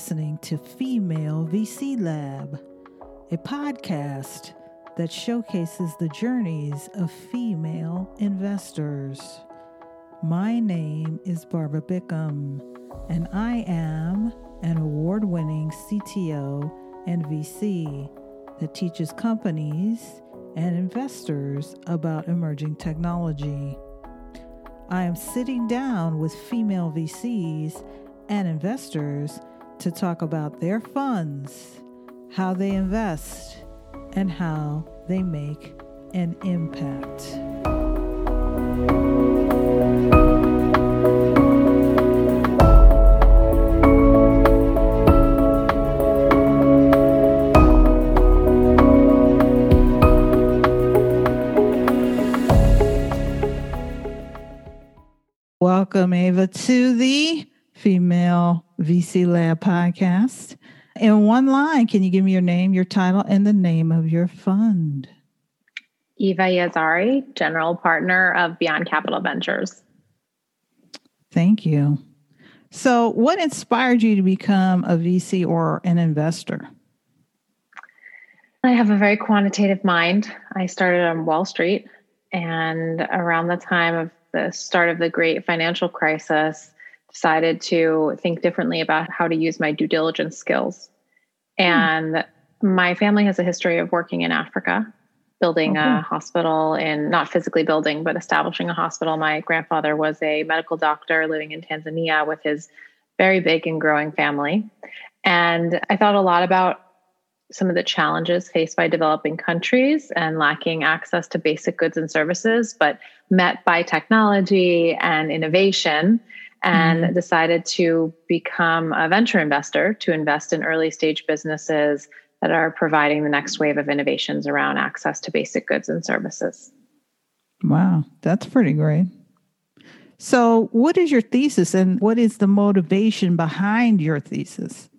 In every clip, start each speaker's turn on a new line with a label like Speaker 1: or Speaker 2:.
Speaker 1: listening to Female VC Lab, a podcast that showcases the journeys of female investors. My name is Barbara Bickham, and I am an award winning CTO and VC that teaches companies and investors about emerging technology. I am sitting down with female VCs and investors to talk about their funds, how they invest, and how they make an impact. Welcome, Ava, to the Female VC Lab podcast. In one line, can you give me your name, your title, and the name of your fund?
Speaker 2: Eva Yazhari, General Partner of Beyond Capital Ventures.
Speaker 1: Thank you. So, what inspired you to become a VC or an investor?
Speaker 2: I have a very quantitative mind. I started on Wall Street, and around the time of the start of the great financial crisis, decided to think differently about how to use my due diligence skills. Hmm. And my family has a history of working in Africa, building okay. a hospital and not physically building, but establishing a hospital. My grandfather was a medical doctor living in Tanzania with his very big and growing family. And I thought a lot about some of the challenges faced by developing countries and lacking access to basic goods and services, but met by technology and innovation and mm-hmm. decided to become a venture investor to invest in early stage businesses that are providing the next wave of innovations around access to basic goods and services.
Speaker 1: Wow, that's pretty great. So, what is your thesis and what is the motivation behind your thesis?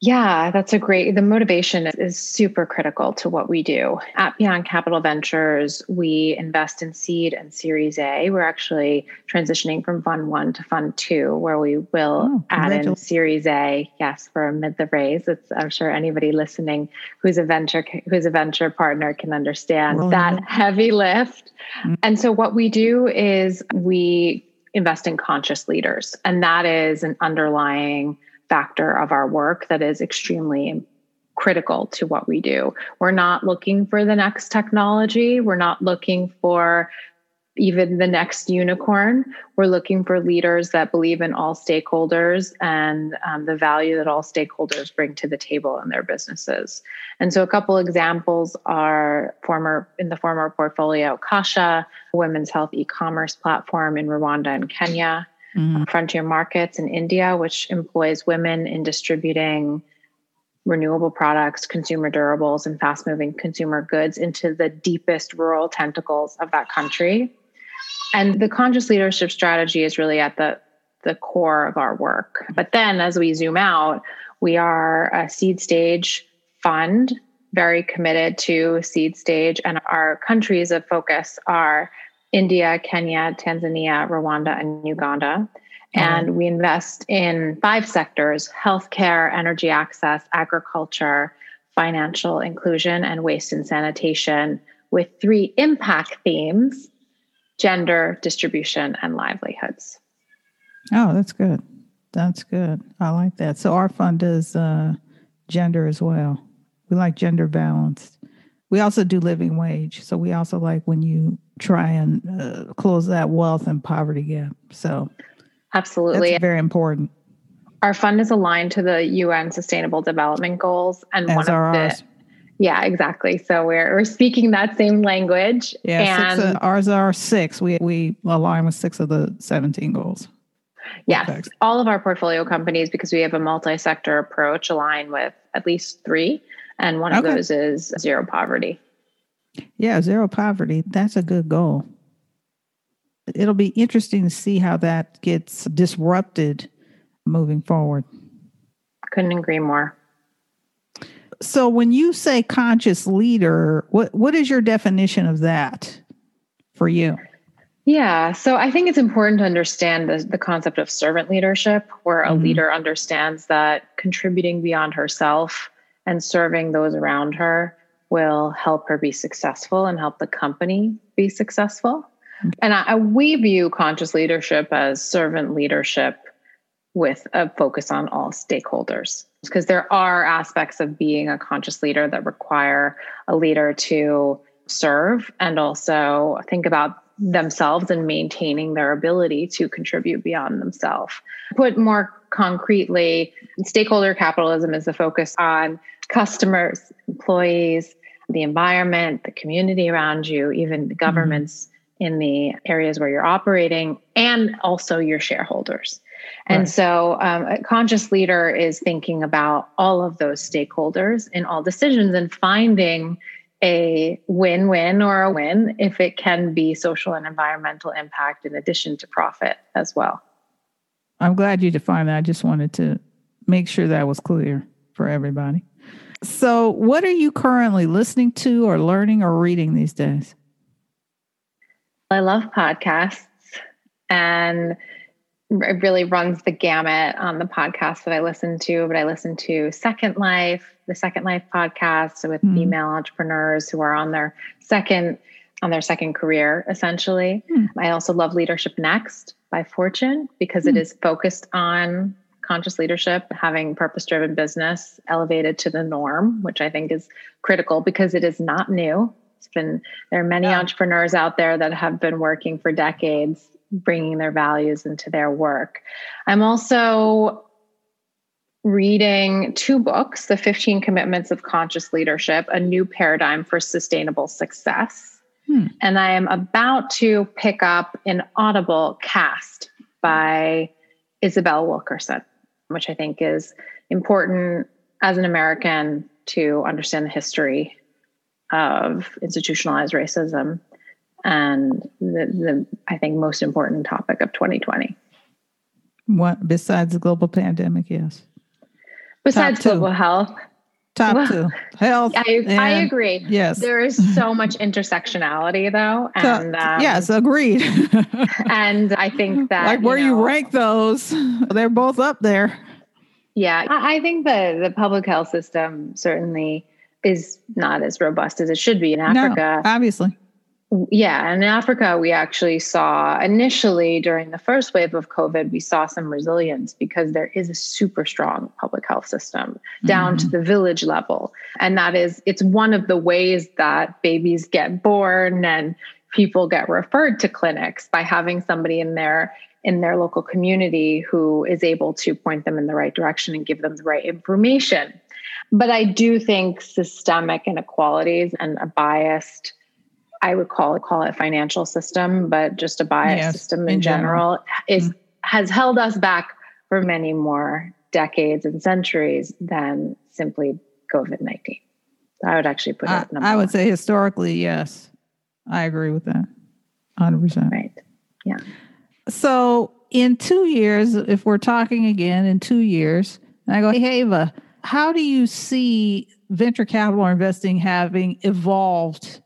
Speaker 2: Yeah, that's a great. The motivation is super critical to what we do. At Beyond Capital Ventures, we invest in seed and Series A. We're actually transitioning from Fund One to Fund Two, where we will oh, add in Series A. Yes, for mid the raise. It's, I'm sure anybody listening who's a venture who's a venture partner can understand that heavy lift. Mm-hmm. And so, what we do is we invest in conscious leaders, and that is an underlying factor of our work that is extremely critical to what we do. We're not looking for the next technology, we're not looking for even the next unicorn. We're looking for leaders that believe in all stakeholders and um, the value that all stakeholders bring to the table in their businesses. And so, a couple examples are former in the former portfolio, Kasha, women's health e-commerce platform in Rwanda and Kenya mm-hmm. frontier markets in India, which employs women in distributing renewable products, consumer durables, and fast moving consumer goods into the deepest rural tentacles of that country. And the conscious leadership strategy is really at the, the core of our work. But then as we zoom out, we are a seed stage fund, very committed to seed stage, and our countries of focus are India, Kenya, Tanzania, Rwanda, and Uganda. And we invest in five sectors healthcare, energy access, agriculture, financial inclusion, and waste and sanitation, with three impact themes gender, distribution, and livelihoods.
Speaker 1: Oh, that's good. That's good. I like that. So, our fund is uh, gender as well. We like gender balanced. We also do living wage. So, we also like when you try and uh, close that wealth and poverty gap. So,
Speaker 2: absolutely,
Speaker 1: very important.
Speaker 2: Our fund is aligned to the UN Sustainable Development Goals, and
Speaker 1: As
Speaker 2: one of the yeah, exactly. So we're we're speaking that same language.
Speaker 1: Yeah, and of, ours are six. We we align with six of the seventeen goals.
Speaker 2: Yes, all of our portfolio companies, because we have a multi-sector approach, align with at least three, and one okay. of those is zero poverty.
Speaker 1: Yeah, zero poverty. That's a good goal. It'll be interesting to see how that gets disrupted moving forward.
Speaker 2: Couldn't agree more.
Speaker 1: So when you say conscious leader, what what is your definition of that for you?
Speaker 2: Yeah, so I think it's important to understand the, the concept of servant leadership, where a mm-hmm. leader understands that contributing beyond herself and serving those around her will help her be successful and help the company be successful. Mm-hmm. And I, we view conscious leadership as servant leadership with a focus on all stakeholders because there are aspects of being a conscious leader that require a leader to serve and also think about themselves and maintaining their ability to contribute beyond themselves. Put more concretely, stakeholder capitalism is the focus on customers, employees, the environment, the community around you, even the governments mm-hmm. in the areas where you're operating, and also your shareholders. And right. so, um, a conscious leader is thinking about all of those stakeholders in all decisions and finding a win win or a win if it can be social and environmental impact in addition to profit as well.
Speaker 1: I'm glad you defined that. I just wanted to make sure that was clear for everybody. So, what are you currently listening to or learning or reading these days?
Speaker 2: I love podcasts and it really runs the gamut on the podcasts that I listen to, but I listen to Second Life, the Second Life podcast with mm. female entrepreneurs who are on their second on their second career essentially. Mm. I also love Leadership Next by Fortune because mm. it hmm. focused on conscious leadership, having purpose driven business elevated to the norm, which I think is critical because it is not new. It's been there are many yeah. entrepreneurs out there that have been working for decades bringing their values into their work. I'm also reading two books The 15 Commitments of Conscious Leadership, a new paradigm for sustainable success. Hmm. And I am about to pick up an Audible Caste by Isabel Wilkerson, which I think is important as an American to understand the history of institutionalized racism and the, the I think most important topic of 2020.
Speaker 1: What besides the global pandemic? Yes.
Speaker 2: Besides global health.
Speaker 1: Top well, two, health.
Speaker 2: I, I agree.
Speaker 1: Yes,
Speaker 2: there is so much intersectionality, though, and um,
Speaker 1: yes, agreed.
Speaker 2: and I think that
Speaker 1: like where you, know, you rank those, they're both up there.
Speaker 2: Yeah, I think the the public health system certainly is not as robust as it should be in Africa.
Speaker 1: No, obviously
Speaker 2: yeah, in Africa, we actually saw initially during the first wave of COVID, we saw some resilience because there is a super strong public health system down mm-hmm. to the village level. And that is, it's one of the ways that babies get born and people get referred to clinics by having somebody in their in their local community who is able to point them in the right direction and give them the right information. But I do think systemic inequalities and a biased I would call it call it financial system, but just a bias yes, system in, in general, general, is mm-hmm. has held us back for many more decades and centuries than simply COVID nineteen. I would actually put it.
Speaker 1: I, I would say historically, yes, I agree with that, hundred percent.
Speaker 2: Right. Yeah.
Speaker 1: So in two years, if we're talking again in two years, and I go, hey, Ava, how do you see venture capital investing having evolved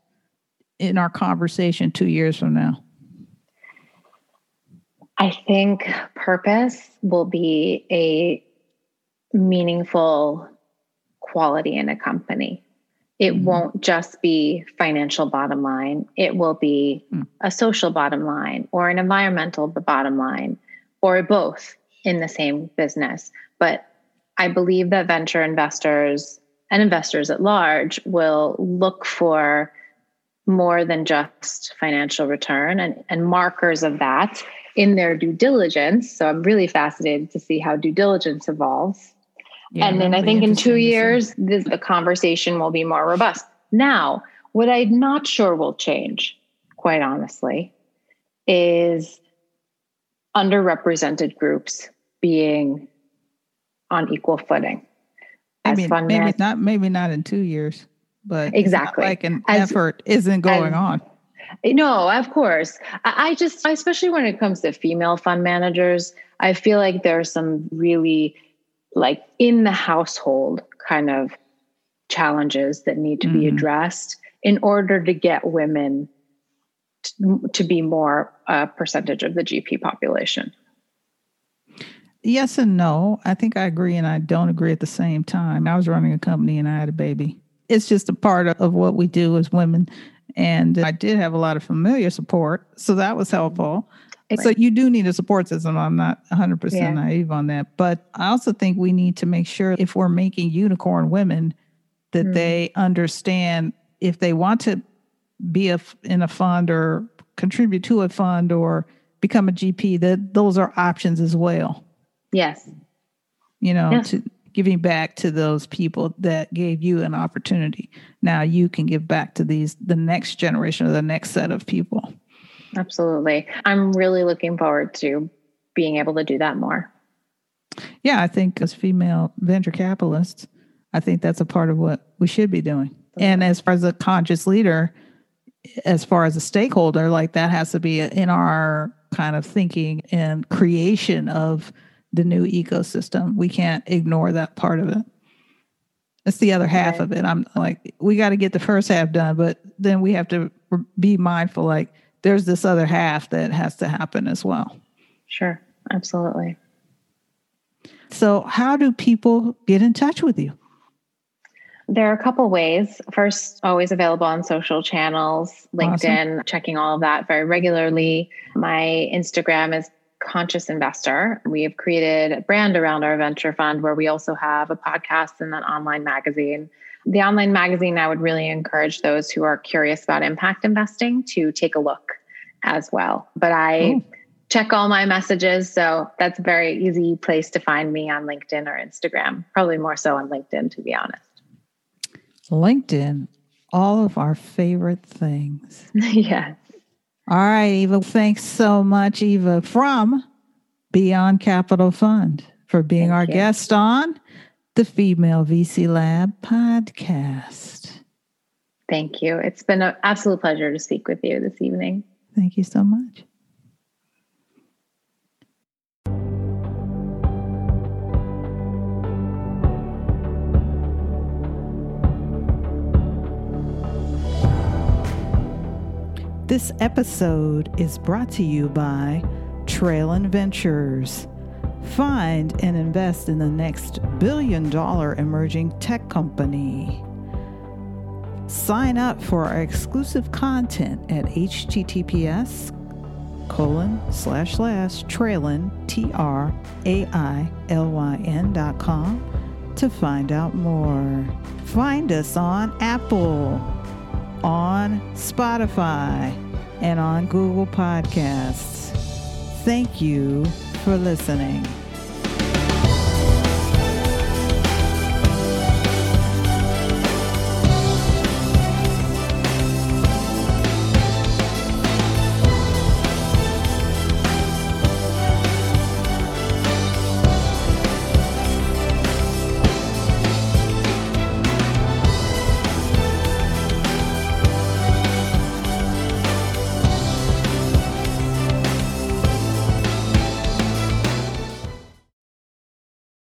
Speaker 1: in our conversation two years from now?
Speaker 2: I think purpose will be a meaningful quality in a company. It mm-hmm. won't just be financial bottom line. It will be mm. a social bottom line or an environmental bottom line or both in the same business. But I believe that venture investors and investors at large will look for more than just financial return and, and markers of that in their due diligence. So I'm really fascinated to see how due diligence evolves. Yeah, and then I think in two years, this, the conversation will be more robust. Now, what I'm not sure will change, quite honestly, is underrepresented groups being on equal footing.
Speaker 1: Maybe, maybe not. Maybe not in two years but
Speaker 2: exactly
Speaker 1: like an as, effort isn't going as, on.
Speaker 2: No, of course. I, I just, especially when it comes to female fund managers, I feel like there are some really like in the household kind of challenges that need to mm-hmm. be addressed in order to get women to be more a percentage of the GP population.
Speaker 1: Yes and no. I think I agree and I don't agree at the same time. I was running a company and I had a baby. It's just a part of, what we do as women. And I did have a lot of familiar support. So that was helpful. So you do need a support system. I'm not 100% yeah. naive on that. But I also think we need to make sure if we're making unicorn women, that mm. they understand if they want to be a, in a fund or contribute to a fund or become a GP, that those are options as well.
Speaker 2: Yes.
Speaker 1: You know, yes. to giving back to those people that gave you an opportunity. Now you can give back to these the next generation or the next set of people.
Speaker 2: Absolutely. I'm really looking forward to being able to do that more.
Speaker 1: Yeah, I think as female venture capitalists, I think that's a part of what we should be doing. And as far as a conscious leader, as far as a stakeholder, like that has to be in our kind of thinking and creation of the new ecosystem. We can't ignore that part of it. It's the other half right. of it. I'm like, we got to get the first half done, but then we have to be mindful like there's this other half that has to happen as well.
Speaker 2: Sure, absolutely.
Speaker 1: So, how do people get in touch with you?
Speaker 2: There are a couple ways. First, always available on social channels, LinkedIn, awesome. checking all of that very regularly. My Instagram is Conscious Investor. We have created a brand around our venture fund where we also have a podcast and an online magazine. The online magazine, I would really encourage those who are curious about impact investing to take a look as well. But I oh. check all my messages. So that's a very easy place to find me on LinkedIn or Instagram, probably more so on LinkedIn, to be honest.
Speaker 1: LinkedIn, all of our favorite things.
Speaker 2: yes.
Speaker 1: All right, Eva. Thanks so much, Eva, from Beyond Capital Fund for being Thank our you. guest on the Female VC Lab podcast.
Speaker 2: Thank you. It's been an absolute pleasure to speak with you this evening.
Speaker 1: Thank you so much. This episode is brought to you by Trailyn Ventures. Find and invest in the next billion dollar emerging tech company. Sign up for our exclusive content at https colon slash slash trailyn t r a i l y n dot com to find out more. Find us on Apple, on Spotify, and on Google Podcasts. Thank you for listening.